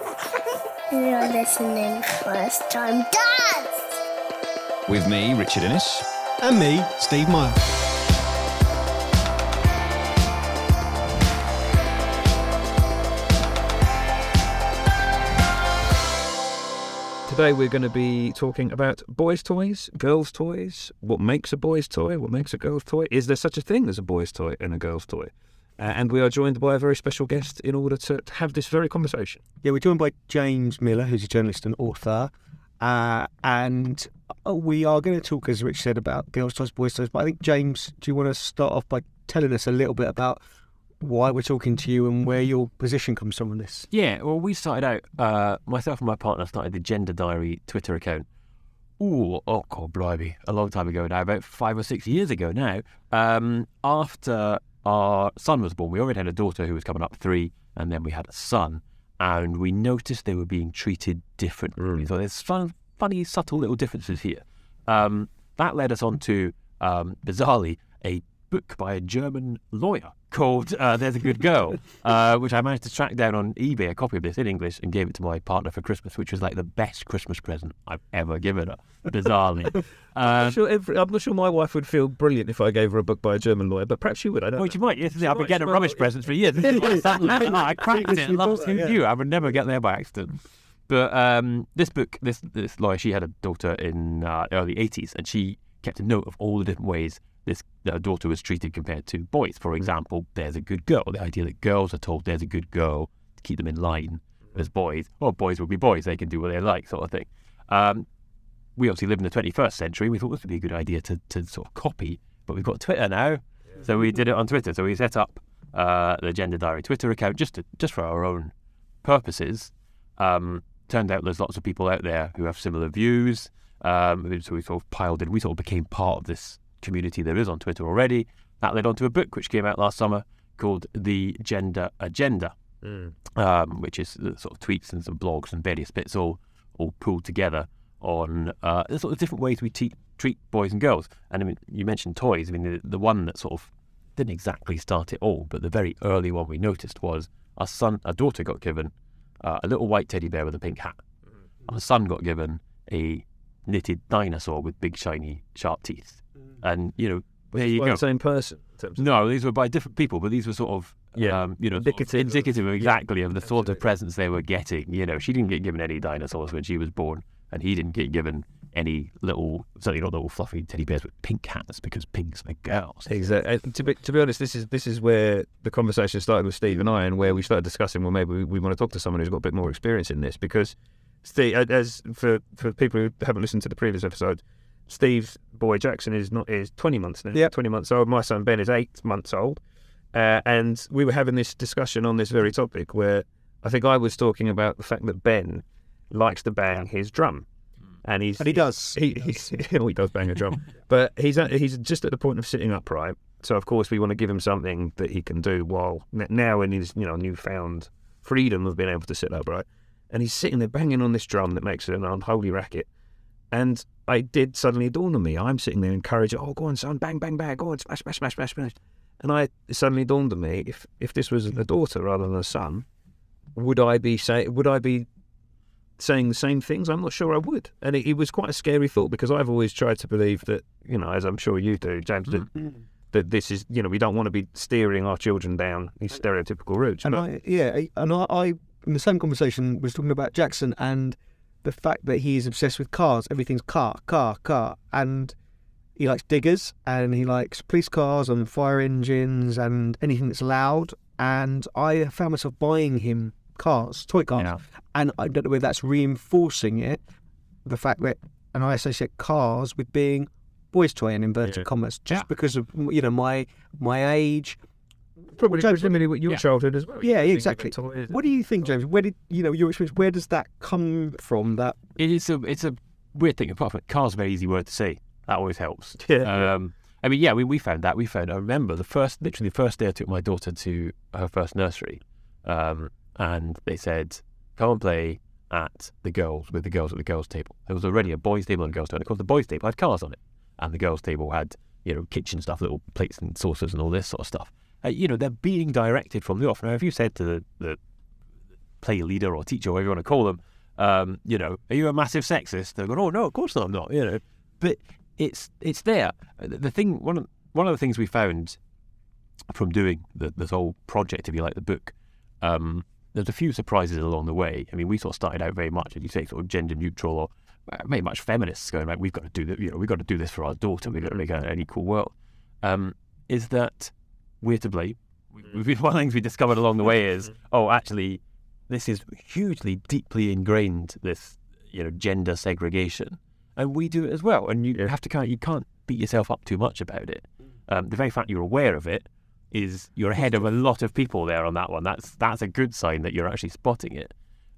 You're listening First Time Dads. With me, Richard Innes. And me, Steve Meyer. Today we're going to be talking about boys' toys, girls' toys, what makes a boy's toy, what makes a girl's toy. Is there such a thing as a boy's toy and a girl's toy? Uh, and we are joined by a very special guest in order to, to have this very conversation. Yeah, we're joined by James Millar, who's a journalist and author. Uh, and uh, we are going to talk, as Rich said, about girls' toys, boys' toys. But I think, James, do you want to start off by telling us a little bit about why we're talking to you and where your position comes from on this? Yeah, well, we started out, uh, myself and my partner started the Gender Diary Twitter account. Ooh, oh, God, blimey, a long time ago now, about five or six years ago now. Um, after our son was born, we already had a daughter who was coming up three, and then we had a son, and we noticed they were being treated differently. So there's fun, funny, subtle little differences here. Um, that led us on to, um, bizarrely, a book by a German lawyer called uh, There's a Good Girl, uh, which I managed to track down on eBay, a copy of this in English, and gave it to my partner for Christmas, which was like the best Christmas present I've ever given her, bizarrely. I'm, Um, sure every, I'm not sure my wife would feel brilliant if I gave her a book by a German lawyer, but perhaps she would. I don't well, know. you might. Yes, I've might, been getting she rubbish might. presents for years. I cracked it. Loves who knew. I would never get there by accident. But um, this book, this this lawyer, she had a daughter in uh, early 80s, and she kept a note of all the different ways this uh, daughter was treated compared to boys. For example, there's a good girl. The idea that girls are told there's a good girl to keep them in line as boys, or boys will be boys. They can do what they like, sort of thing. Um, we obviously live in the 21st century. We thought this would be a good idea to, to sort of copy, but we've got Twitter now, so we did it on Twitter. So we set up uh, the Gender Diary Twitter account just to, just for our own purposes. Um, turned out there's lots of people out there who have similar views. Um, so we sort of piled in. We sort of became part of this community there is on Twitter already. That led on to a book which came out last summer called The Gender Agenda, um, which is sort of tweets and some blogs and various bits all all pulled together on uh, the sort of different ways we te- treat boys and girls. And I mean, you mentioned toys. I mean, the, the one that sort of didn't exactly start it all, but the very early one we noticed was our son, our daughter got given uh, a little white teddy bear with a pink hat. Our son got given a knitted dinosaur with big shiny sharp teeth. And you know, there you go. the same person. in terms of- No, these were by different people, but these were sort of, Yeah, um, you know, sort of indicative of- indicative exactly of the sort of presents they were getting. You know, she didn't get given any dinosaurs when she was born, and he didn't get given any little, certainly not little fluffy teddy bears with pink hats because pinks are girls. Exactly. And To be, to be honest, this is this is where the conversation started with Steve and I, and where we started discussing. Well, maybe we, we want to talk to someone who's got a bit more experience in this, because Steve, uh, as for for people who haven't listened to the previous episode, Steve's boy Jackson is not is twenty months now. Yep. twenty months old. My son Ben is eight months old, uh, and we were having this discussion on this very topic where I think I was talking about the fact that Ben likes to bang his drum, and he's And he does. he, he's, oh, he does bang a drum, but he's at, he's just at the point of sitting upright. So of course we want to give him something that he can do while now in his you know newfound freedom of being able to sit upright. And he's sitting there banging on this drum that makes it an unholy racket. And I did suddenly dawn on me. I'm sitting there encouraging, oh, go on, son, bang, bang, bang, go on, smash, smash, smash, smash, smash. And I it suddenly dawned on me, if if this was a daughter rather than a son, would I be say would I be saying the same things? I'm not sure I would. And it, it was quite a scary thought because I've always tried to believe that, you know, as I'm sure you do, James, that, mm-hmm. that this is, you know, we don't want to be steering our children down these stereotypical routes. And but- I, yeah, and I, I, in the same conversation, was talking about Jackson and the fact that he is obsessed with cars. Everything's car, car, car, and he likes diggers and he likes police cars and fire engines and anything that's loud. And I found myself buying him cars, toy cars, Yeah. and I don't know whether that's reinforcing it, the fact that, and I associate cars with being boys' toy in inverted Yeah. commas, just Yeah. because of you know my my age, Probably James, presumably with your yeah. childhood as well. Yeah, You think exactly. about. What do you think, James? Where did you know your experience? Where does that come from? That It is a it's a weird thing. Apart from it, car's a very easy word to say. That always helps. Yeah. Um, I mean, yeah, we, we found that. We found. I remember the first, literally the first day I took my daughter to her first nursery, um, and they said, "Come and play at the girls with the girls at the girls' table." There was already a boys' table and a girls' table. Of course, the boys' table had cars on it, and the girls' table had you know kitchen stuff, little plates and saucers and all this sort of stuff. Uh, you know, they're being directed from the off. Now, if you said to the, the play leader or teacher, whatever you want to call them, um, you know, are you a massive sexist? They're going, oh no, of course not, I'm not. You know, but it's it's there. The the thing one of, one of the things we found from doing the, this whole project, if you like, the book, um, there's a few surprises along the way. I mean, we sort of started out very much, as you say, sort of gender neutral or uh, very much feminists going like, we've got to do that. You know, we've got to do this for our daughter. We've got to make an equal world. Um, is that we're to blame? We- We've, one of the things we discovered along the way is, oh, actually, this is hugely deeply ingrained. This, you know, gender segregation, and we do it as well. And you have to kind of, you can't beat yourself up too much about it. Um, the very fact you're aware of it is you're ahead of a lot of people there on that one. That's that's a good sign that you're actually spotting it.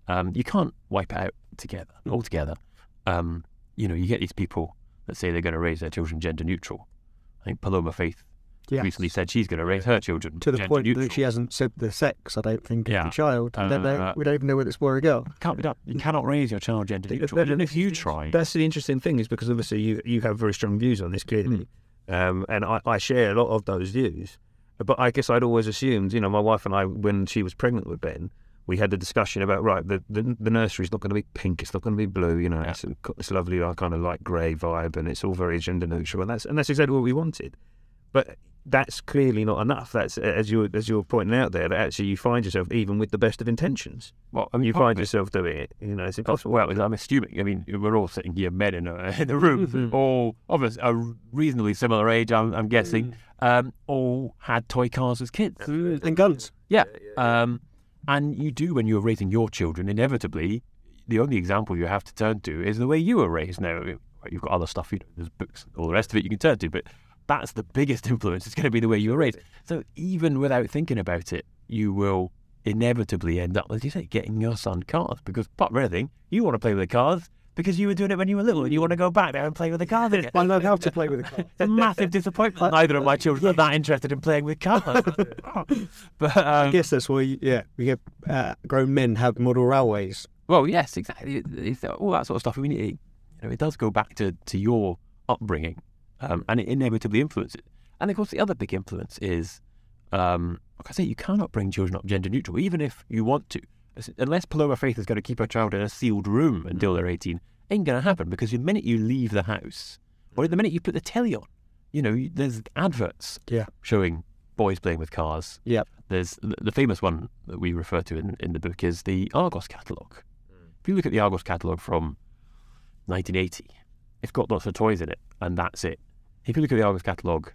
Um, you can't wipe it out together altogether. Um, you know, you get these people that say they're going to raise their children gender neutral. I think Paloma Faith Yes. recently said she's going to raise her children to the point neutral. that she hasn't said the sex. I don't think Yeah. of the child. Uh, Don't know- uh, we don't even know whether it's boy or a girl. can't be done. You cannot raise your child gender neutral. Even if you try. That's the interesting thing is because obviously you you have very strong views on this clearly, um, and I, I share a lot of those views. But I guess I'd always assumed, you know, my wife and I, when she was pregnant with Ben, we had the discussion about right, the the, the nursery's not going to be pink, it's not going to be blue, you know, it's, it's lovely, I kind of like grey vibe, and it's all very gender neutral, and that's and that's exactly what we wanted. But that's clearly not enough. That's as you as you're pointing out there that actually you find yourself even with the best of intentions, Well, I mean, you find yourself doing it. You know, it's impossible. well, I'm assuming. I mean, we're all sitting here, men in a, in a room, all of us a reasonably similar age, I'm, I'm guessing, um, all had toy cars as kids. And guns. Yeah. Um, and you do when you're raising your children, inevitably, the only example you have to turn to is the way you were raised. Now, you've got other stuff, you know, there's books, all the rest of it you can turn to, but that's the biggest influence. It's going to be the way you were raised. So even without thinking about it, you will inevitably end up, as you say, getting your son cars because, apart from anything, you want to play with the cars because you were doing it when you were little and you want to go back there and play with the cars again. I know how to play with a car. It's a massive disappointment. Neither of my children are that interested in playing with cars. but I um, guess that's why, yeah, we get uh, grown men have model railways. well, yes, exactly. It's all that sort of stuff. I mean, it, you know, it does go back to, to your upbringing, um, and it inevitably influences. And of course, the other big influence is, um, like I say, you cannot bring children up gender neutral, even if you want to. Unless Paloma Faith is going to keep her child in a sealed room until they're 18, ain't going to happen because the minute you leave the house, or the minute you put the telly on, you know, you- there's adverts Yeah. showing boys playing with cars. Yep. There's the the famous one that we refer to in, in the book is the Argos catalogue. If you look at the Argos catalogue from 1980, it's got lots of toys in it, and that's it. If you look at the Argos catalogue,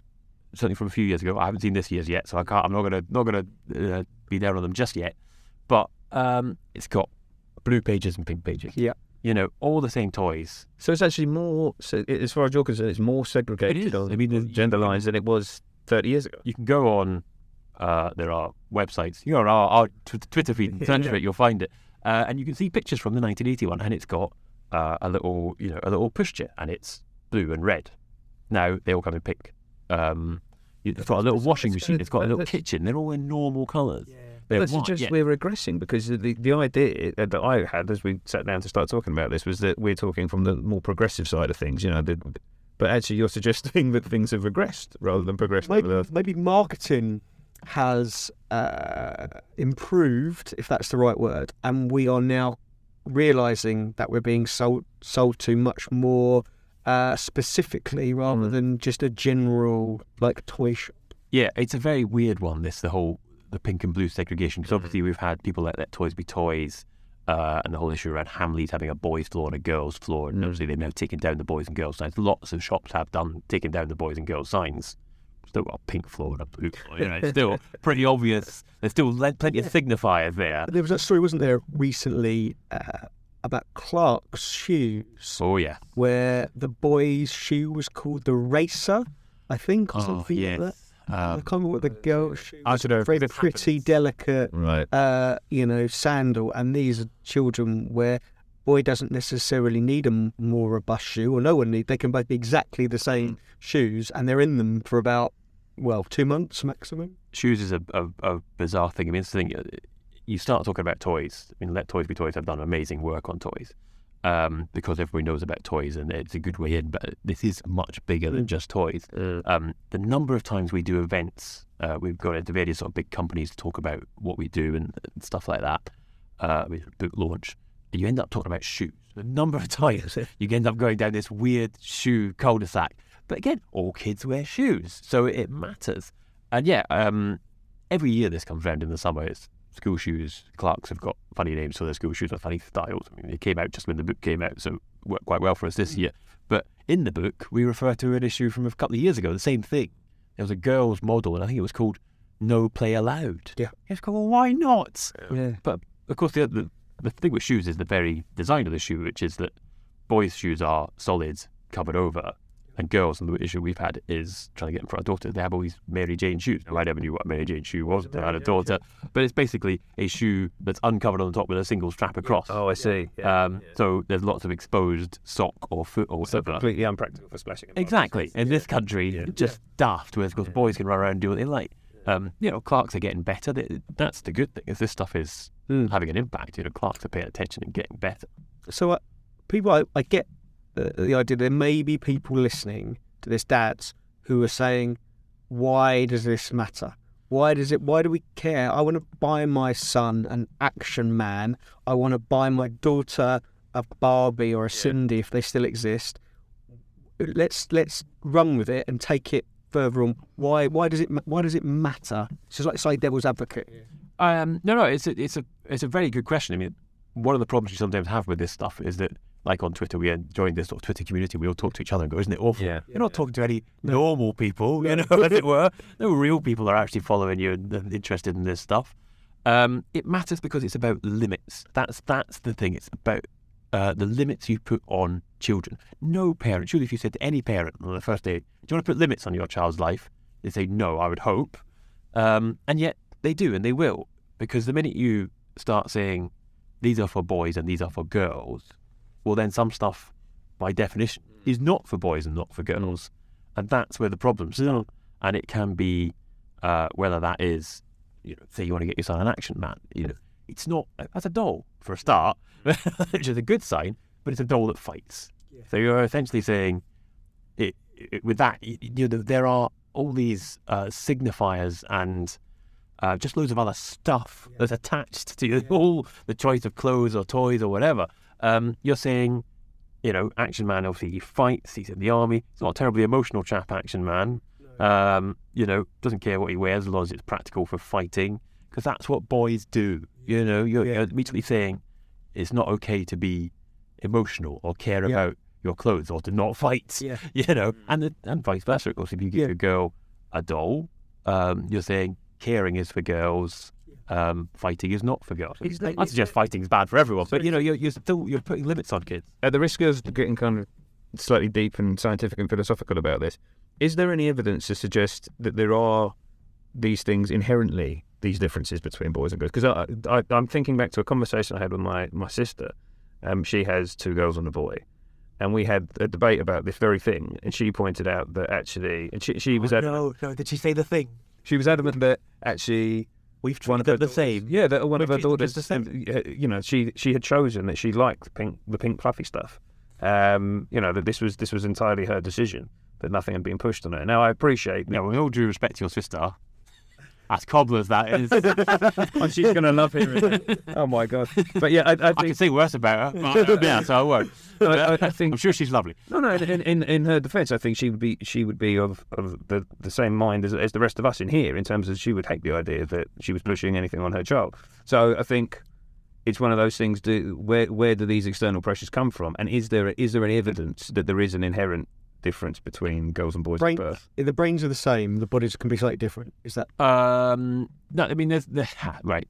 certainly from a few years ago, I haven't seen this year's yet, so I can't. I'm not gonna not gonna uh, be there on them just yet. But um, it's got blue pages and pink pages. Yeah. You know, all the same toys. So it's actually more, so as far as you're concerned, it's more segregated is. on I mean, gender lines than it was 30 years ago. you can go on. Uh, there are websites. You know, our, our tw- Twitter feed. and Search for it, you'll find it, uh, and you can see pictures from the 1981, and it's got uh, a little, you know, a little pushchair, and it's blue and red. Now they all come in pink. Um, it's got a little washing machine. It's got a little kitchen. They're all in normal colours. They're That white, suggests yeah. we're regressing because the, the idea that I had as we sat down to start talking about this was that we're talking from the more progressive side of things, you know. The, but actually, you're suggesting that things have regressed rather than progressed. Maybe, maybe marketing has uh, improved, if that's the right word, and we are now realizing that we're being sold sold to much more uh, specifically rather Mm. than just a general like toy shop. Yeah, it's a very weird one. This the whole the pink and blue segregation because obviously we've had people let let toys be toys, uh, and the whole issue around Hamleys having a boys' floor and a girls' floor, and obviously they've now taken down the boys and girls signs. Lots of shops have done taken down the boys and girls signs. Still got a pink floor and a blue floor. You know, it's still pretty obvious. There's still plenty of signifiers there. There was that story, wasn't there, recently uh, about Clark's shoes, Oh yeah. where the boy's shoe was called the Racer, I think, or Oh something like that. yes. I Um, can't remember what the girl's shoe. I don't know Very pretty, happens. delicate, Right. uh, you know, sandal, and these are children where boy doesn't necessarily need a more robust shoe, or no one need. They can both be exactly the same shoes, and they're in them for about well two months maximum. shoes is a, a, a bizarre thing. I mean, it's the thing. You start talking about toys. I mean, Let Toys Be Toys have done amazing work on toys um, because everybody knows about toys and it's a good way in. But this is much bigger than just toys. Um, the number of times we do events, uh, we've gone into various sort of big companies to talk about what we do and, and stuff like that. uh, I book launch, and you end up talking about shoes. The number of times you end up going down this weird shoe cul-de-sac. But again, all kids wear shoes, so it matters. And yeah, um, every year this comes round in the summer. It's school shoes. Clarks have got funny names for their school shoes and funny styles. I mean, they came out just when the book came out, so it worked quite well for us this mm. year. But in the book, we refer to an issue from a couple of years ago, the same thing. There was a girl's model, and I think it was called No Play Allowed. Yeah. It's called, well, why not? Yeah. But of course, the, the the thing with shoes is the very design of the shoe, which is that boys' shoes are solid, covered over, and girls, and the issue we've had is trying to get them for our daughter. They have all these Mary Jane shoes. Now, I never knew what Mary Jane shoe was until I had a daughter, but it's basically a shoe that's uncovered on the top with a single strap across. Oh, I see. Um, So there's lots of exposed sock or foot or so whatever. completely unpractical for splashing. Exactly. In this country, just daft, where because boys can run around and do what they like. Um, you know, Clarks are getting better. That's the good thing. Is this stuff is Mm. having an impact. You know, Clarks are paying attention and getting better. So uh, people, I, I get the, the idea. There may be people listening to this, dads, who are saying, "Why does this matter? Why does it? Why do we care? I want to buy my son an action man. I want to buy my daughter a Barbie or a Sindy if they still exist. Let's let's run with it and take it further on. Why why does it why does it matter? It's just like say devil's advocate. Um, no, no, it's a, it's a it's a very good question. I mean, one of the problems you sometimes have with this stuff is that, like on Twitter, we join this sort of Twitter community. We all talk to each other and go, "Isn't it awful?" Yeah. You're not talking to any normal people, you know, as it were. No real people are actually following you and, and interested in this stuff. Um, it matters because it's about limits. That's that's the thing. It's about uh, the limits you put on children. No parent, surely, if you said to any parent on the first day, "Do you want to put limits on your child's life?" They say no. I would hope, um, and yet they do, and they will, because the minute you start saying these are for boys and these are for girls, well, then some stuff, by definition, is not for boys and not for girls, and that's where the problems start. And it can be uh, whether that is, you know, say you want to get your son an action man, you know, it's not that's a doll for a start, which is a good sign, but it's a doll that fights. So you're essentially saying, it, it, with that, you know, there are all these uh, signifiers and uh, just loads of other stuff that's attached to all the choice of clothes or toys or whatever. Um, you're saying, you know, Action Man obviously he fights, he's in the army. He's not a terribly emotional chap, Action Man. Um, you know, doesn't care what he wears as long as it's practical for fighting, because that's what boys do. You know, you're, Yeah. you're immediately saying it's not okay to be emotional or care Yeah. about your clothes or to not fight. Yeah. You know, and the, and vice versa. Of course, if you give Yeah. a girl a doll, um, you're saying caring is for girls, um, fighting is not for girls. Is that- I suggest fighting is bad for everyone, but you know, you're, you're still you're putting limits on kids. At the risk of getting kind of slightly deep and scientific and philosophical about this, is there any evidence to suggest that there are these things inherently, these differences between boys and girls? Because I, I, I'm thinking back to a conversation I had with my, my sister. Um, she has two girls and a boy. And we had a debate about this very thing, and she pointed out that actually, and she, she was Oh, adamant, no, no, did she say the thing? she was adamant that actually We've one of treated her the same. Yeah, that one of her We've treated them daughters, the same. uh, you know, she she had chosen that she liked pink, the pink fluffy stuff. Um, you know that this was this was entirely her decision. That nothing had been pushed on her. Now I appreciate. Yeah, with all due respect to your sister, as cobblers, that is, oh, she's gonna love hearing it. Oh my god! But yeah, I, I I can think say worse about her. but, yeah, so I won't. I, I think I'm sure she's lovely. No, no. In, in in her defence, I think she would be she would be of, of the, the same mind as, as the rest of us in here in terms of she would hate the idea that she was pushing anything on her child. So I think it's one of those things. Do where where do these external pressures come from, and is there is there any evidence that there is an inherent difference between girls and boys Brain, at birth? the brains are the same. The bodies can be slightly different. Is that Um, no, I mean, there's the right.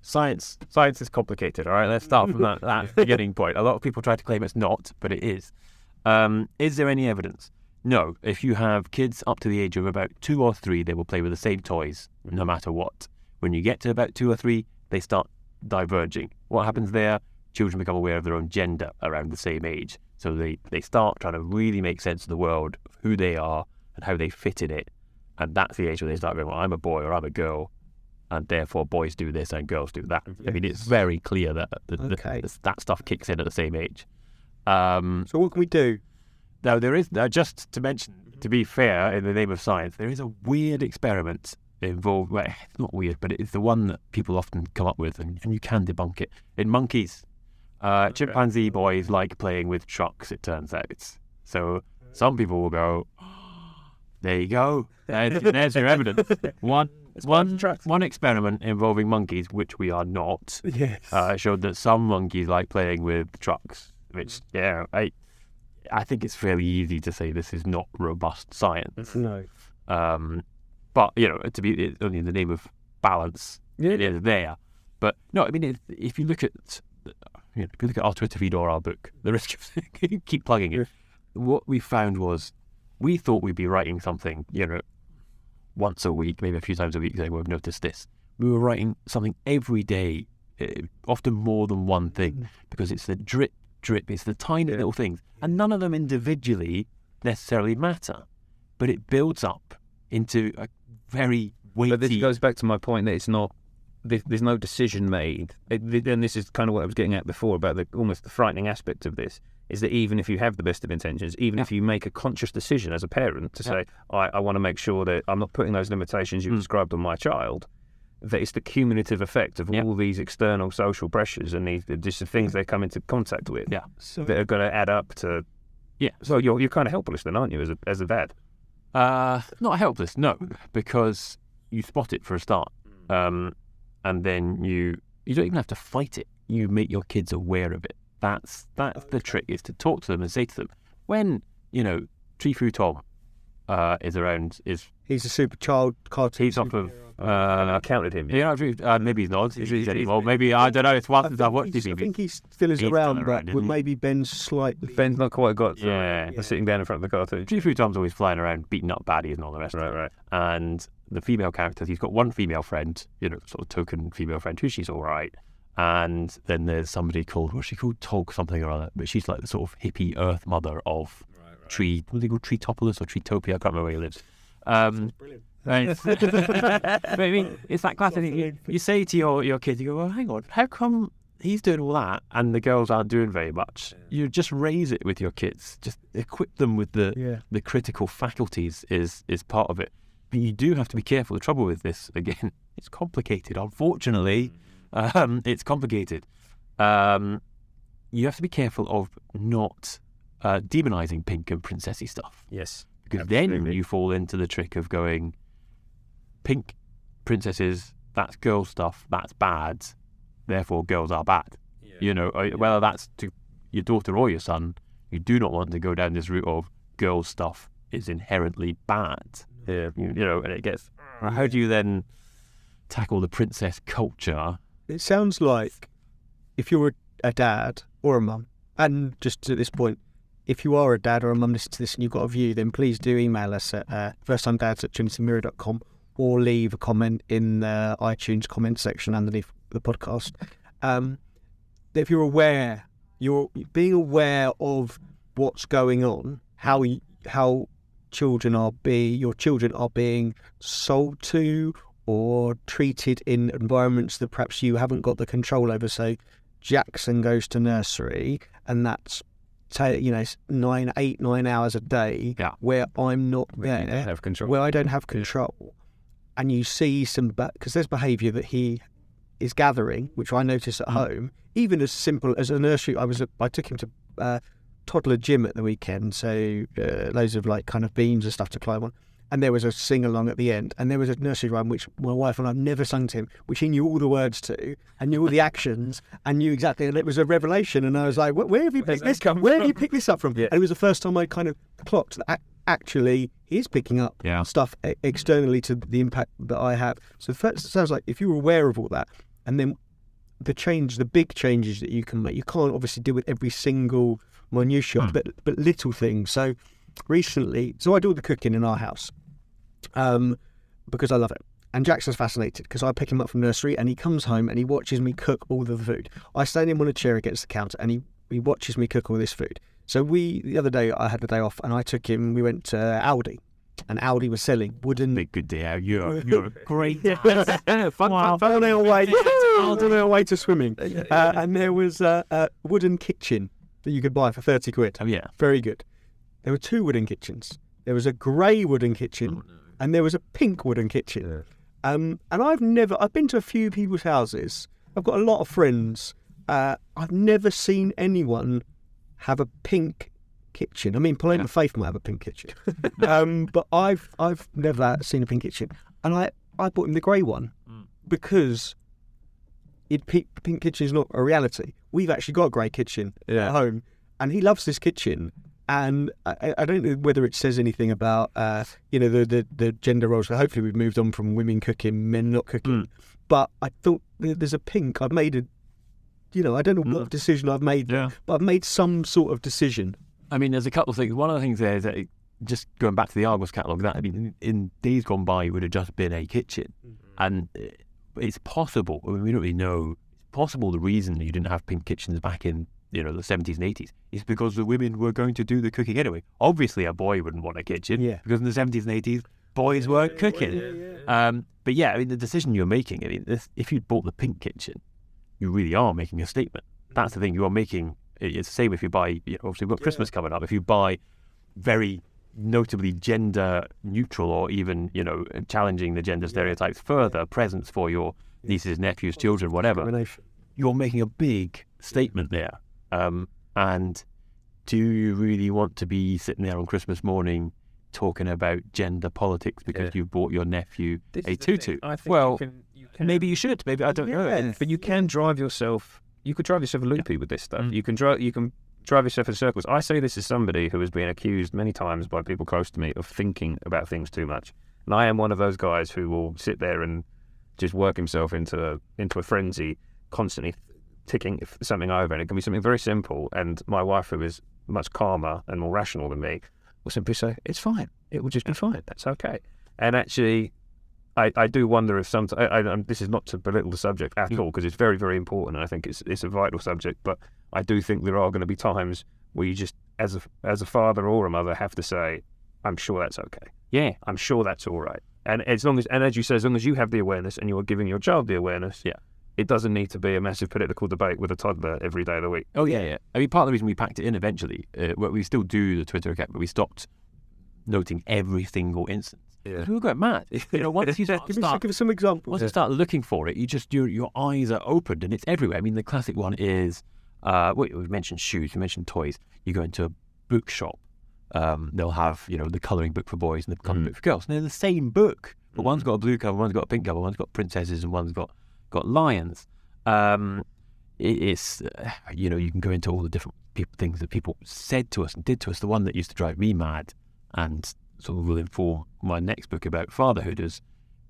Science, science is complicated. All right, let's start from that, that beginning point. A lot of people try to claim it's not, but it is. Um, is there any evidence? No. If you have kids up to the age of about two or three, they will play with the same toys, no matter what. When you get to about two or three, they start diverging. What happens there? Children become aware of their own gender around the same age. So they, they start trying to really make sense of the world, of who they are, and how they fit in it. And that's the age where they start going, well, I'm a boy or I'm a girl, and therefore boys do this and girls do that. I mean, it's very clear that the, Okay. the- that stuff kicks in at the same age. Um, so? What can we do? now, there is, now just to mention, to be fair, in the name of science, there is a weird experiment involved. Well, it's not weird, but it's the one that people often come up with, and, and you can debunk it. In monkeys, uh, chimpanzee boys like playing with trucks. It turns out. So some people will go, "There you go. There's, there's your evidence." One one one experiment involving monkeys, which we are not, Yes. uh, showed that some monkeys like playing with trucks. Which, yeah, I I think it's fairly easy to say this is not robust science. no. Um, but you know, to be only in the name of balance, it is there. But no, I mean, if, if you look at you know, if you look at our Twitter feed or our book, the risk of keep plugging it. What we found was we thought we'd be writing something, you know, once a week, maybe a few times a week. Saying we've noticed this. We were writing something every day, eh, often more than one thing, because it's the drip, drip. It's the tiny little things, and none of them individually necessarily matter, but it builds up into a very weighty. But this goes back to my point that it's not. There's, there's no decision made, it, and this is kind of what I was getting at before about the almost the frightening aspect of this. Is that even if you have the best of intentions, even if you make a conscious decision as a parent to Yeah. say, I, I want to make sure that I'm not putting those limitations you've Mm. described on my child, that it's the cumulative effect of Yeah. all these external social pressures and these just the things they come into contact with Yeah. So that are going to add up to. Yeah. So you're you're kind of helpless then, aren't you, as a as a dad? Uh, not helpless, no, because you spot it for a start, um, and then you you don't even have to fight it. You make your kids aware of it. That's that's the trick is to talk to them and say to them when you know Tree Fu Tom uh, is around is he's a super child cartoon. he's off of I uh, counted him. you know uh, maybe he's not He's- he's, he's- anymore maybe I don't know it's one I since I've think, watched he's, I think he still is He's around, around, but isn't with he? maybe Ben's slightly. Ben's not quite got Yeah. the sitting down in front of the cartoon. Tree Fu Tom's always flying around beating up baddies and all the rest of it. Right, right. and the female characters, he's got one female friend, you know, sort of token female friend, who she's all right. And then there's somebody called, what's she called? Tog something or other. But she's like the sort of hippie earth mother of Tree, what do they call Treetopolis or Treetopia? I can't remember where he lives. Um, right. but I mean, it's that classic. You, you say to your, your kid, you go, well, hang on, how come he's doing all that and the girls aren't doing very much? You just raise it with your kids. Just equip them with the Yeah. the critical faculties is is part of it. But you do have to be careful. The trouble with this, again, it's complicated. Unfortunately, um, it's complicated. Um, you have to be careful of not uh, demonizing pink and princessy stuff Yes. because then you fall into the trick of going pink princesses. That's girl stuff. That's bad. Therefore, girls are bad. You know, uh, whether that's to your daughter or your son, you do not want to go down this route of girl stuff is inherently bad. Yeah. You, you know, and it gets. How do you then tackle the princess culture? It sounds like if you're a, a dad or a mum, and just at this point, if you are a dad or a mum listening to this and you've got a view, then please do email us at uh, firsttimedads at trinitymirror.com or leave a comment in the iTunes comment section underneath the podcast. Um, if you're aware, you're being aware of what's going on, how how children are be your children are being sold to or treated in environments that perhaps you haven't got the control over. So Jackson goes to nursery, and that's you know nine, eight, nine hours a day Yeah. where I'm not don't there, where I don't have control, and you see some because there's behaviour that he is gathering, which I notice at home, even as simple as a nursery. I was I took him to uh, toddler gym at the weekend, so uh, loads of like kind of beams and stuff to climb on. And there was a sing along at the end, and there was a nursery rhyme which my wife and I've never sung to him, which he knew all the words to, and knew all the actions, and knew exactly. And it was a revelation, and I was like, "Where, have you picked this? come Where have you picked this up from?" Yeah. And it was the first time I kind of clocked that actually he is picking up Yeah. stuff externally to the impact that I have. So first, it sounds like if you're aware of all that, and then the change, the big changes that you can make, you can't obviously deal with every single minutiae, Hmm. but but little things. So recently, so I do all the cooking in our house, um, because I love it. And Jackson's fascinated because I pick him up from nursery and he comes home and he watches me cook all the food. I stand him on a chair against the counter and he, he watches me cook all this food. So we the other day I had the day off and I took him. We went to Aldi, and Aldi was selling wooden. Big good day out. You're you're a great. fun, fun, fun on our way, on our way to swimming. Uh, and there was a, a wooden kitchen that you could buy for thirty quid. Oh yeah. Very good. There were two wooden kitchens. There was a grey wooden kitchen, and there was a pink wooden kitchen. Um, and I've never, I've been to a few people's houses. I've got a lot of friends. Uh, I've never seen anyone have a pink kitchen. I mean, Paloma Faith might have a pink kitchen, um, but I've I've never seen a pink kitchen. And I I bought him the grey one because it pink, pink kitchen is not a reality. We've actually got a grey kitchen Yeah. at home, and he loves this kitchen. And I, I don't know whether it says anything about uh, you know the, the the gender roles. Hopefully, we've moved on from women cooking, men not cooking. But I thought there's a pink. I've made a, you know, I don't know what decision I've made, Yeah. but I've made some sort of decision. I mean, there's a couple of things. One of the things there is that it, just going back to the Argos catalogue, that I mean, in, in days gone by, it would have just been a kitchen, and uh, it's possible. I mean, we don't really know. It's possible the reason you didn't have pink kitchens back in you know the 70s and 80s is because the women were going to do the cooking anyway. Obviously, a boy wouldn't want a kitchen, Yeah. because in the 70s and 80s, boys weren't cooking. Um, but yeah, I mean, the decision you're making. I mean, this, if you'd bought the pink kitchen, you really are making a statement. That's the thing. You are making. It's the same if you buy. You know, obviously, we've got Christmas coming up. If you buy very notably gender neutral or even you know challenging the gender stereotypes further presents for your nieces, nephews, children, whatever, Discrimination. You're making a big statement there. Um, and do you really want to be sitting there on Christmas morning talking about gender politics because Yeah. you've bought your nephew This a is the thing. tutu? I think well, you can, you can maybe you should. Maybe I don't know. But you can drive yourself. You could drive yourself a loopy with this stuff. Mm. You can drive. You can drive yourself in circles. I say this as somebody who has been accused many times by people close to me of thinking about things too much, and I am one of those guys who will sit there and just work himself into a into a frenzy, constantly ticking something over, and it can be something very simple. And my wife, who is much calmer and more rational than me, will simply say, "It's fine. It will just be fine. That's okay." And actually, I, I do wonder if some. I, I, um, this is not to belittle the subject at all because it's very very important and I think it's it's a vital subject. But I do think there are going to be times where you just, as a as a father or a mother, have to say, "I'm sure that's okay. Yeah. I'm sure that's all right." And as long as and as you say, as long as you have the awareness and you are giving your child the awareness, Yeah. It doesn't need to be a massive political debate with a toddler every day of the week. Oh yeah, yeah. I mean, part of the reason we packed it in eventually, uh, well, we still do the Twitter account, but we stopped noting every single instance. Yeah. We were going mad. You know, once you start, Give, me, start give us some examples. once you start looking for it, you just your your eyes are opened and it's everywhere. I mean, the classic one is, uh, well, we mentioned shoes, we mentioned toys. You go into a bookshop, um, they'll have you know the colouring book for boys and the colouring book for girls, and they're the same book, but one's got a blue cover, one's got a pink cover, one's got princesses, and one's got got lions. Um, it, it's uh, you know you can go into all the different people, things that people said to us and did to us. The one that used to drive me mad and sort of will inform my next book about fatherhood is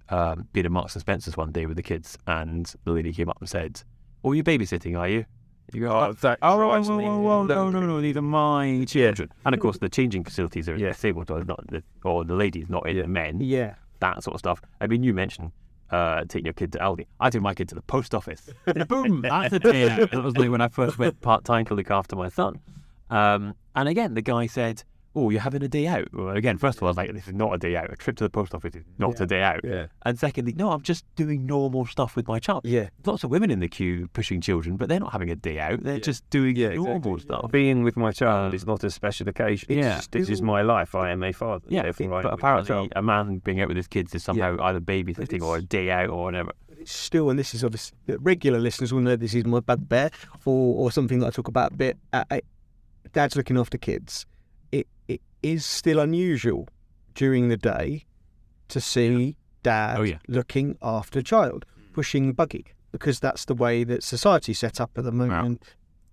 um, being at Marks and Spencer's one day with the kids, and the lady came up and said, "Oh, you're babysitting, are you?" You go, Oh, that "Oh, whoa, drives whoa, me whoa, whoa, no, no, no, these are my children." And of course, the changing facilities are Yeah. disabled, or not, the, or the ladies, not in the men. yeah. That sort of stuff. I mean, you mentioned uh, taking your kid to Aldi. I took my kid to the post office. Boom! That's a day out. That was like when I first went part time to look after my son. Um, and again, the guy said, "Oh, you're having a day out." Well, again, first of all, I was like, "This is not a day out. A trip to the post office is not a day out." Yeah. And secondly, no, I'm just doing normal stuff with my child. Yeah. Lots of women in the queue pushing children, but they're not having a day out. They're just doing normal stuff. Being with my child is not a special occasion. It's yeah. just, this is my life. I am a father. Yeah, therefore I but apparently child. a man being out with his kids is somehow either babysitting or a day out or whatever. It's still, and this is obviously regular listeners will know this is my bad bear or or something that I talk about a bit. Uh, I, dad's looking after kids. Is still unusual during the day to see dad Oh, yeah. looking after child, pushing buggy, because that's the way that society's set up at the moment.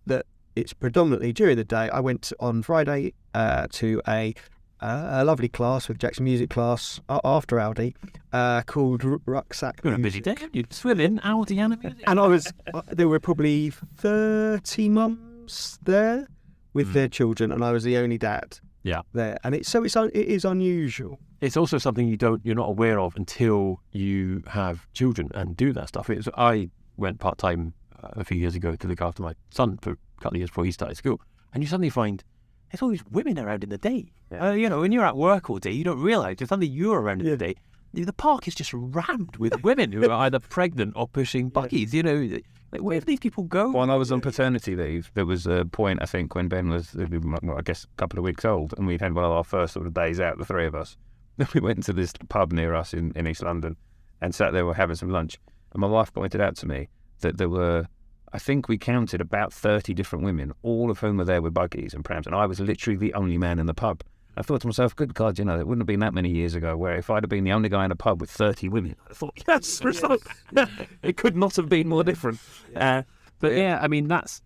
That it's predominantly during the day. I went on Friday uh, to a uh, a lovely class with Jackson Music class uh, after Aldi uh, called R- Rucksack. You're on a busy day. haven't You swimming, Aldi, and music. And I was, uh, there were probably 30 mums there with their children, and I was the only dad Yeah. there. And it's so it's un, it is unusual. It's also something you don't, you're not aware of until you have children and do that stuff. It's, I went part time uh, a few years ago to look after my son for a couple of years before he started school, and you suddenly find there's always women around in the day. Uh, you know, when you're at work all day, you don't realise there's suddenly you're around in the day. The park is just rammed with women who are either pregnant or pushing buggies. You know, like, where do these people go? When I was on paternity leave, there was a point I think when Ben was, well, I guess, a couple of weeks old, and we'd had one of our first sort of days out, the three of us. Then we went to this pub near us in, in East London, and sat there, we were having some lunch, and my wife pointed out to me that there were, I think we counted about thirty different women, all of whom were there with buggies and prams, and I was literally the only man in the pub. I thought to myself, good God, you know, it wouldn't have been that many years ago where if I'd have been the only guy in a pub with 30 women, I thought, yes, result. it could not have been more different. Uh, but yeah, I mean that's.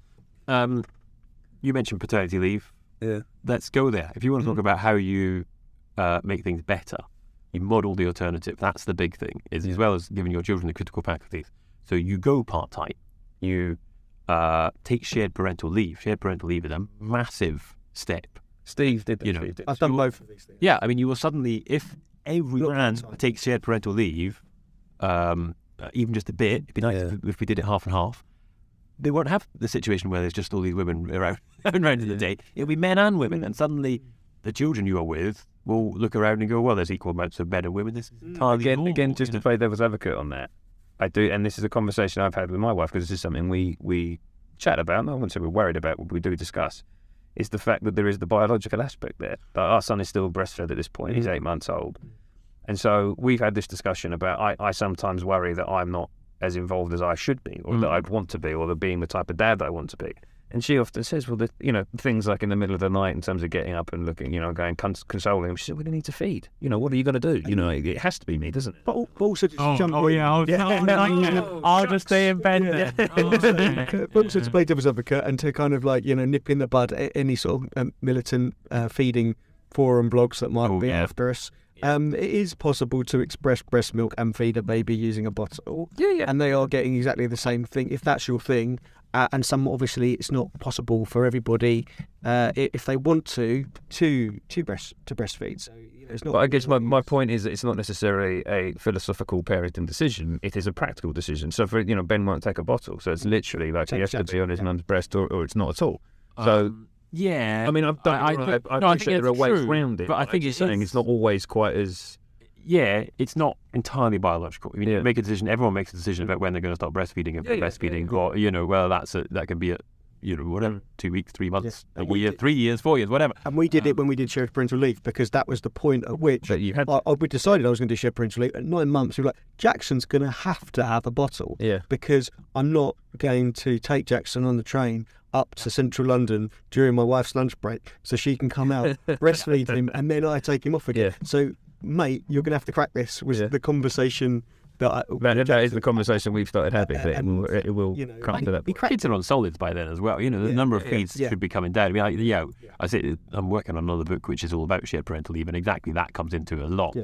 Um, you mentioned paternity leave. Yeah. Let's go there. If you want to talk about how you uh, make things better, you model the alternative. That's the big thing. Is as well as giving your children the critical faculties. So you go part time. You uh, take shared parental leave. Shared parental leave is a massive step. Steve did, You know, Steve did. I've done both of these things. Yeah, I mean, you will suddenly, if every Look, man sorry. takes shared parental leave, um, uh, even just a bit, it'd be nice if, if we did it half and half. They won't have the situation where there's just all these women around, around in the day. It'll be men and women, and suddenly the children you are with will look around and go, "Well, there's equal amounts of men and women. This is entirely again, normal," again, you just know? to play devil's advocate on that, I do, and this is a conversation I've had with my wife because this is something we we chat about. No, I wouldn't say we're worried about, but we do discuss. Is the fact that there is the biological aspect there. Like our son is still breastfed at this point; he's eight months old, and so we've had this discussion about. I, I sometimes worry that I'm not as involved as I should be, or that Mm. I'd want to be, or that being the type of dad that I want to be. And she often says, well, the, you know, things like in the middle of the night in terms of getting up and looking, you know, going cons- consoling him. She said, we need to feed. You know, what are you going to do? You know, it, it has to be me, doesn't it? But, also just jump in. I'll, Yeah. I'll just stay in bed. then. but also to play devil's advocate and to kind of like you know nip in the bud any sort of um, militant uh, feeding forum blogs that might Oh, be yeah. after us. Um, it is possible to express breast milk and feed a baby using a bottle, Yeah, yeah. and they are getting exactly the same thing. If that's your thing, uh, and some obviously it's not possible for everybody. Uh, if they want to, to to breast to breastfeed, so you know, it's not. But I guess my, my point is that it's not necessarily a philosophical parenting decision. It is a practical decision. So for you know, Ben won't take a bottle, so it's literally like he has to be on his yeah. mum's breast, or, or it's not at all. So Um, yeah, I mean, I've done. I, I, think- I no, I think there are it's ways true, around it. but I think just it saying it's not always quite as. Yeah, it's not entirely biological. I mean, Yeah. you make a decision. Everyone makes a decision about when they're going to stop breastfeeding. If Yeah, they're yeah, breastfeeding, or you know, well, that's a, that can be a, you know, whatever, mm. two weeks, three months, And a year, did- three years, four years, whatever. And we did it um, when we did shared parental leave because that was the point at which That you had. I, I, we decided I was going to do shared parental leave. At nine months, we were like, Jackson's going to have to have a bottle Yeah. because I'm not going to take Jackson on the train up to central London during my wife's lunch break so she can come out, breastfeed him, and then I take him off again. Yeah. So, mate, you're going to have to crack this. Was Yeah. the conversation that I, That, that is the conversation we've started having. Uh, that it And, will, it will you know, come to that. be point. cracked. Kids are on solids by then as well. You know, the Yeah, number of yeah, feeds yeah. should be coming down. I mean, I, yeah, I say I'm working on another book which is all about shared parental leave, and exactly that comes into a lot. Yeah.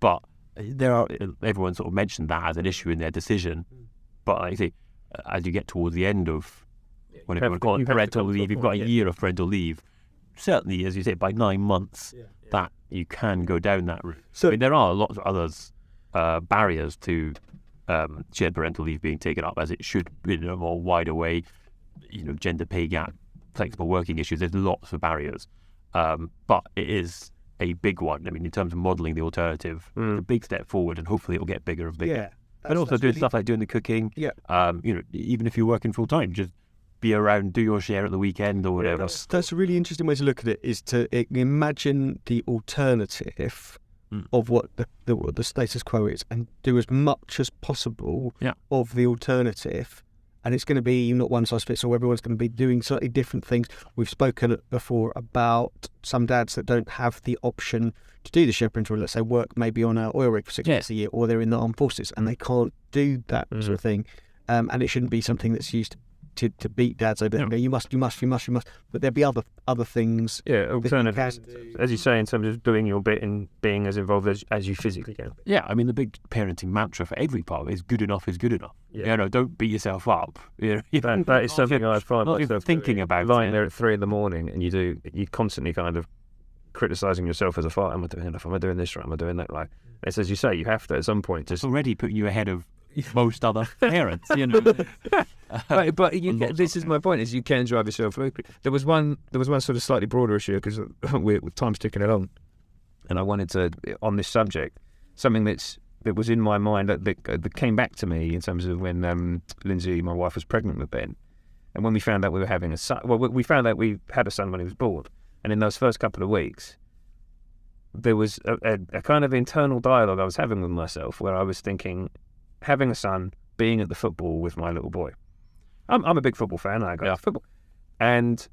But uh, there are uh, everyone sort of mentioned that as an issue in their decision. Mm. But like I say, as you get towards the end of whatever have you call to- you it, have parental come to a leave, you've got a point, yeah. year of parental leave. Certainly, as you say, by nine months, that you can go down that route. So- I mean, there are lots of others uh, barriers to um, shared parental leave being taken up as it should be in a more wider way. You know, gender pay gap, flexible working issues. There's lots of barriers, um, but it is a big one. I mean, in terms of modelling the alternative, it's a big step forward, and hopefully it will get bigger and bigger. Mm. Yeah. and also doing stuff like doing the cooking. Yeah. Um, you know, even if you're working full time, just be around, do your share at the weekend or whatever. That's, that's a really interesting way to look at it. Is to imagine the alternative Mm. of what the, the what the status quo is, and do as much as possible Yeah. of the alternative. And it's going to be not one size fits all. Everyone's going to be doing slightly different things. We've spoken before about some dads that don't have the option to do the shared parental. Let's say work maybe on an oil rig for six Yeah. months a year, or they're in the armed forces and they can't do that sort of thing. Um, and it shouldn't be something that's used to, to beat dads over. No. there. You must, you must, you must, you must. But there'll be other other things. Yeah, that you alternatives. can do. As you say, in terms of doing your bit and being as involved as, as you physically can. Yeah, I mean, the big parenting mantra for every part is good enough is good enough. Yeah. You know, don't beat yourself up. You know, That, that is something even- I find not even myself thinking doing. about lying it. there at three in the morning, and you do you constantly kind of criticizing yourself as a father. Am I doing enough? Am I doing this right? Am I doing that right? It's as you say, you have to at some point just. It's already putting you ahead of most other parents. You know, but but you, this is my point: is you can drive yourself. through. There was one. There was one sort of slightly broader issue because uh, we're time's ticking along, and I wanted to uh, on this subject something that's that was in my mind that, that, uh, that came back to me in terms of when um, Lindsay, my wife, was pregnant with Ben, and when we found out we were having a son. Well, we- we found out we had a son when he was born, and in those first couple of weeks, there was a, a, a kind of internal dialogue I was having with myself where I was thinking, having a son, being at the football with my little boy. I'm, I'm a big football fan. I go Yeah. to football, and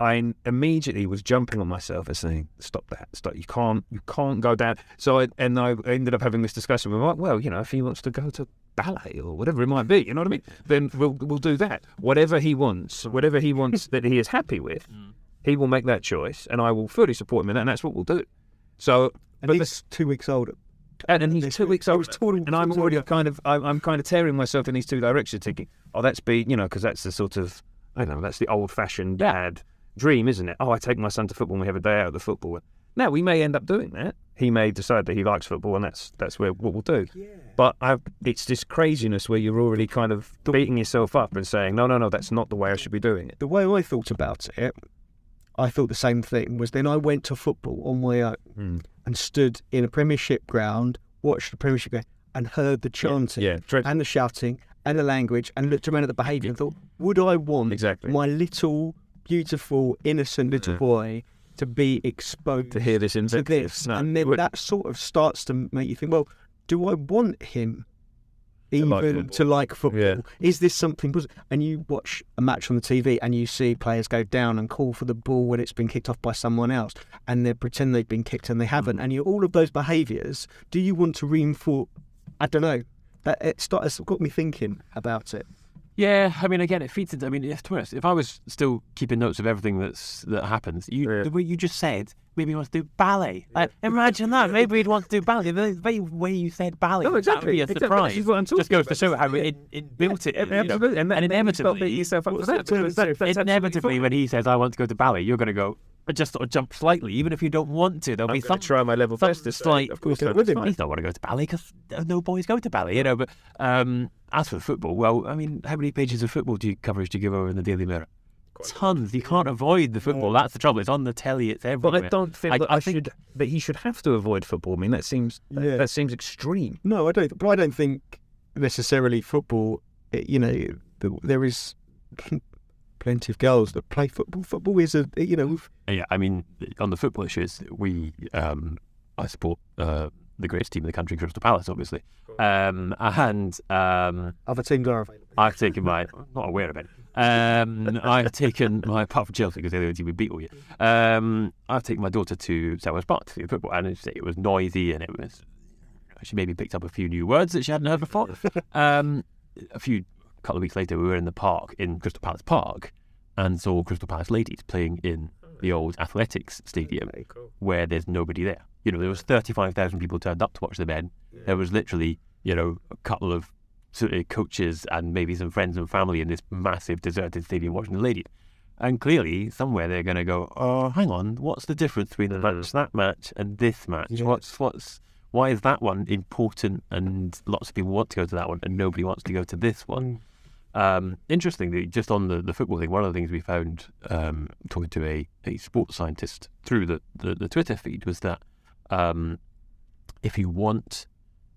I immediately was jumping on myself and saying, "Stop that! Stop! You can't! You can't go down." So, I, and I ended up having this discussion with Mark. Well, you know, if he wants to go to ballet or whatever it might be, you know what I mean? Then we'll we'll do that. Whatever he wants, whatever he wants that he is happy with, mm. he will make that choice, and I will fully support him in that. And that's what we'll do. So, And but the- he's two weeks older. And, and he's two weeks I old, was told- and I'm already kind of, I'm, I'm kind of tearing myself in these two directions, thinking, oh, that's be, you know, because that's the sort of, I don't know, that's the old-fashioned dad dream, isn't it? Oh, I take my son to football and we have a day out of the football. Now we may end up doing that. He may decide that he likes football, and that's that's where what we'll do. But I've, it's this craziness where you're already kind of beating yourself up and saying, no, no, no, that's not the way I should be doing it. The way I thought about it, I thought the same thing. Was then I went to football on my own Hmm. And stood in a Premiership ground, watched the Premiership game, and heard the chanting yeah, dread- and the shouting and the language, and looked around at the behaviour and thought, would I want Exactly. my little, beautiful, innocent little Yeah. boy to be exposed to hear this to this? No, and then would- that sort of starts to make you think, well, do I want him? Even like to like football, Yeah. is this something? And you watch a match on the TV and you see players go down and call for the ball when it's been kicked off by someone else, and they pretend they've been kicked and they haven't. Mm. And you all of those behaviours. Do you want to reinforce? I don't know. That it started, it's got me thinking about it. Yeah, I mean, again, it feeds into. I mean, to be honest, if I was still keeping notes of everything that's that happens, you, Yeah. the way you just said, maybe he wants to do ballet. Like, imagine that. Maybe he'd want to do ballet. The very way you said ballet, No, that would exactly. be a surprise. This is what I'm just goes to show how it, it built it. Yeah, you know. absolutely. And, and inevitably, yourself up that. that term? because that- inevitably, when he says, "I want to go to ballet," you're going to go, but just sort of jump slightly, even if you don't want to. There'll I'm be some try my level some best to say, slight. of course, Go with him. fine. Please don't want to go to ballet because no boys go to ballet, you know. But um, as for football, well, I mean, how many pages of football do you coverage do you give over in the Daily Mirror? Tons. You can't avoid the football. That's the trouble. It's on the telly. It's But everywhere. I don't feel I- that I I, think- should that he should have to avoid football. I mean, that seems that, Yeah. that seems extreme. No, I don't. But I don't think necessarily football. You know, there is plenty of girls that play football. Football is a you know. Yeah, I mean, on the football issues, we, um, I support uh, the greatest team in the country, Crystal Palace, obviously. Um, and um, Other teams are available. I've taken my, I'm not aware of it. Um, I've taken my, apart from Chelsea, because they're the only team we beat all year. Um, I've taken my daughter to Selhurst Park to see football, and it, it was noisy, and it was, she maybe picked up a few new words that she hadn't heard before. Um, a few, couple of weeks later, we were in the park, in Crystal Palace Park, and saw Crystal Palace ladies playing in the oh, old athletics stadium where there's nobody there. You know, there was 35,000 people turned up to watch the men. There was literally, you know, a couple of sort of coaches and maybe some friends and family in this massive deserted stadium watching the ladies. And clearly, somewhere they're going to go, oh, hang on, what's the difference between the match, mm. that match, and this match? What's, what's, why is that one important and lots of people want to go to that one and nobody wants to go to this one? Mm. Um, interestingly, just on the, the football thing, one of the things we found um, talking to a, a sports scientist through the, the, the Twitter feed was that um, if you want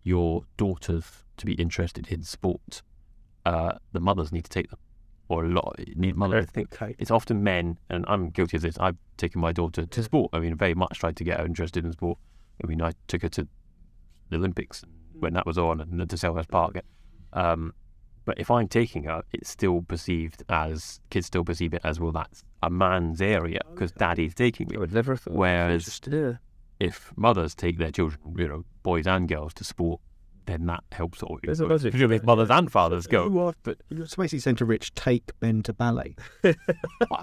your daughters to be interested in sport, uh, the mothers need to take them, or a lot need mothers. to think it's often men, and I'm guilty of this. I've taken my daughter to sport. I mean, very much tried to get her interested in sport. I mean, I took her to the Olympics when that was on, and to Selhurst Park. Um, but if I'm taking her, it's still perceived as kids still perceive it as well. That's a man's area because daddy's taking me. I would never. Whereas if mothers take their children, you know, boys and girls to sport, then that helps. Or There's a logic. presumably mothers and fathers go. You are, But you're basically saying to Rich, take men to ballet. I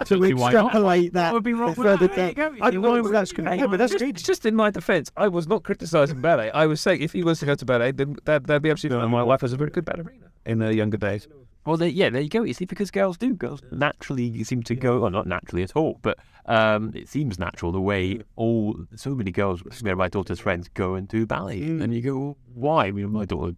To don't see extrapolate that What would be wrong with further that? Down. go. I, You well, that's good. Hey, Yeah, but that's just, good. just in my defence, I was not criticising ballet. I was saying if he was to go to ballet, then that, that'd be absolutely fine. My wife was a very good ballerina in her younger days. Well, there, yeah, there you go. You see, because girls do, girls naturally seem to go, well, not naturally at all, but um, it seems natural the way all so many girls, my daughter's friends, go and do ballet, and you go, well, why? I mean, my daughter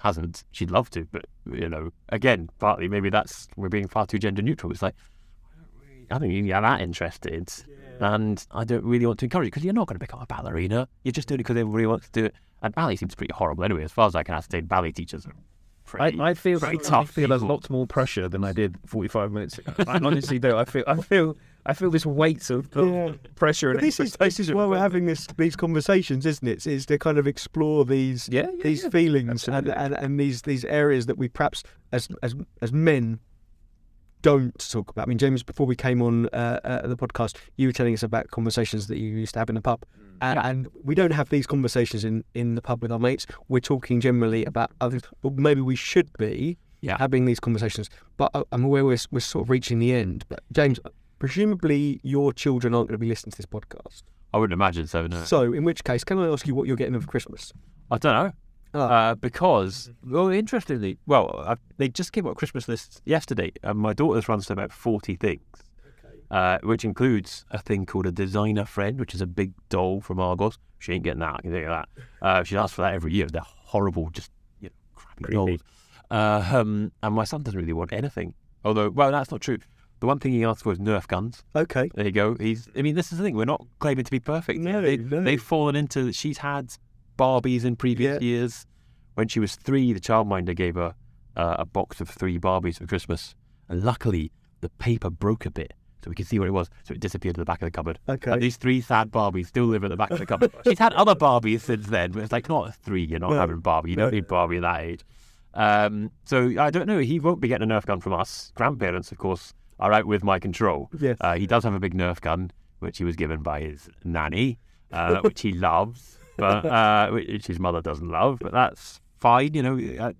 hasn't. She'd love to, but you know, again, partly maybe that's we're being far too gender neutral. It's like why aren't we I don't think you're that interested, and I don't really want to encourage it because you're not going to become a ballerina. You're just doing it because everybody wants to do it. And ballet seems pretty horrible anyway. As far as I can ascertain, ballet teachers are pretty, I feel pretty I tough. feel a lot more pressure than I did 45 minutes ago. I honestly do. I feel I feel I feel this weight of, of Yeah. pressure and But this is this is why we're having this these conversations, isn't it? Is to kind of explore these Yeah, yeah, these yeah. feelings and, and, and these these areas that we perhaps as as as men don't talk about. I mean, James, before we came on uh, uh, the podcast, you were telling us about conversations that you used to have in the pub, and, and we don't have these conversations in in the pub with our mates. We're talking generally about others, but maybe we should be Yeah. having these conversations. But I'm aware we're we're sort of reaching the end. But James, presumably your children aren't going to be listening to this podcast. I wouldn't imagine so. No, So, in which case, can I ask you what you're getting them for Christmas? I don't know. Ah. Uh, because, well, interestingly, well, I, they just came up with Christmas lists yesterday, and my daughter's runs to about 40 things, uh, which includes a thing called a designer friend, which is a big doll from Argos. She ain't getting that, I can tell you that. Uh, she asks for that every year. They're horrible, just you know, crappy Creepy. dolls. Uh, um, and my son doesn't really want anything. Although, well, that's not true. The one thing he asked for is Nerf guns. Okay. There you go. He's. I mean, this is the thing. We're not claiming to be perfect. No, they, no. They've fallen into. She's had Barbies in previous Yeah. years. When she was three, the childminder gave her uh, a box of three Barbies for Christmas, and luckily the paper broke a bit, so we could see what it was. So it disappeared to the back of the cupboard. Okay. And these three sad Barbies still live at the back of the cupboard. She's had other Barbies since then, but it's like not three. You're not No, having Barbie. You don't no. need Barbie at that age. Um, so I don't know. He won't be getting a Nerf gun from us. Grandparents, of course, are out with my control. Yes. Uh, he does have a big Nerf gun, which he was given by his nanny, uh, which he loves, but uh, which his mother doesn't love. But that's fine, you know.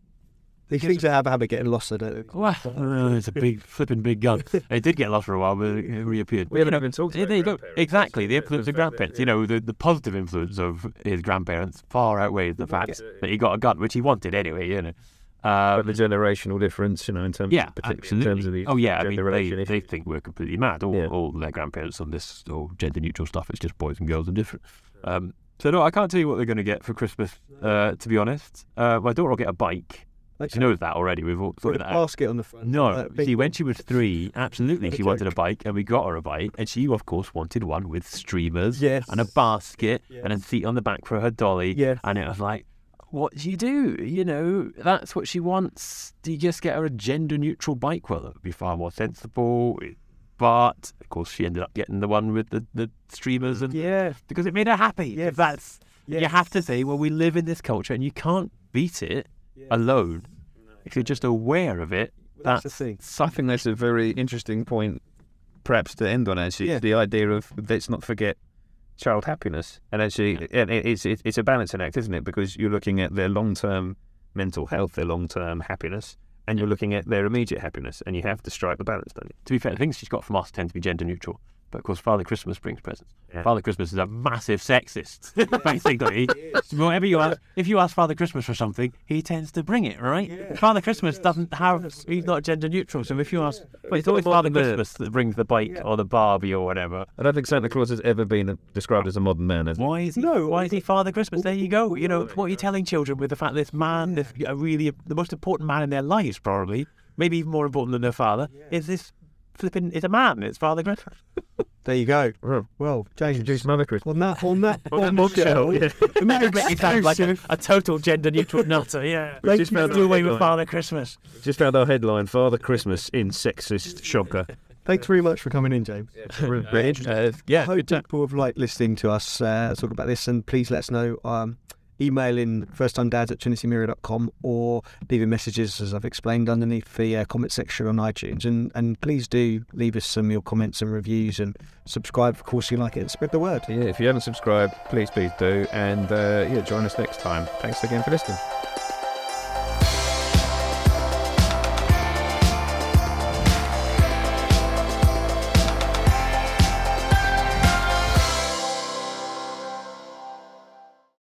These things have a habit of getting lost, I don't they? well, uh, it's a big flipping big gun. It did get lost for a while, but it reappeared. We haven't even talked yeah, about there you go. Exactly, the influence that's of grandparents. that- You know, the, the positive influence of his grandparents far outweighs the fact that he got a gun, which he wanted anyway. You know. But Um, the generational difference, you know, in terms, yeah, of, particularly absolutely. in terms of the oh yeah, I mean, gender they, they think we're completely mad. All, Yeah. all their grandparents on this all gender neutral stuff. It's just boys and girls are different. Um, so no, I can't tell you what they're going to get for Christmas. Uh, to be honest, uh, my daughter will get a bike. She knows that already. We've all sorted that out. basket on the front. No, big see, when she was three, absolutely, she wanted a bike, and we got her a bike, and she, of course, wanted one with streamers Yes. and a basket Yeah. and a seat on the back for her dolly. Yes. And it was like, what do you do? You know, that's what she wants. Do you just get her a gender neutral bike? Well, that would be far more sensible. But of course, she ended up getting the one with the, the streamers, and Yeah. because it made her happy. Yes. That's you have to say, well, we live in this culture, and you can't beat it alone. If you're just aware of it, That's that's, the thing. I think that's a very interesting point, perhaps to end on. Actually, Yeah. the idea of let's not forget child happiness, and actually, it's it- it's a balancing act, isn't it? Because you're looking at their long term mental health, their long term happiness, and you're looking at their immediate happiness, and you have to strike the balance, don't you? to be fair, the things she's got from us tend to be gender neutral. But of course, Father Christmas brings presents. Yeah. Father Christmas is a massive sexist, basically. Whatever you ask, if you ask Father Christmas for something, he tends to bring it, right? Father Christmas doesn't have, he's not gender neutral. So if you ask, well, it's always Father Christmas that brings the bike or the Barbie or whatever. I don't think Santa Claus has ever been described as a modern man. Has? Why is he? No. Why is he Father Christmas? There you go. You know what are you telling children with the fact this man, this a really the most important man in their lives, probably, maybe even more important than their father, is this flipping? It's a man. It's Father Christmas. There you go. Well, Well, James, introduce Mother Christmas. on that, on that, On that bombshell, bombshell, yeah. It sounds like a, a total gender neutral nutter. Yeah. We've just found Do away our with. Father Christmas. Just found our headline: Father Christmas in sexist shocker. Thanks very much for coming in, James. Very interesting. Uh, yeah. I hope people have liked listening to us uh, talk about this, and please let us know. Um, email in firsttimedads at trinitymirror.com or leaving messages, as I've explained, underneath the uh, comment section on iTunes. And, and please do leave us some of your comments and reviews and subscribe, of course, you like it, and spread the word. Yeah, if you haven't subscribed, please, please do. And uh, yeah, join us next time. Thanks again for listening.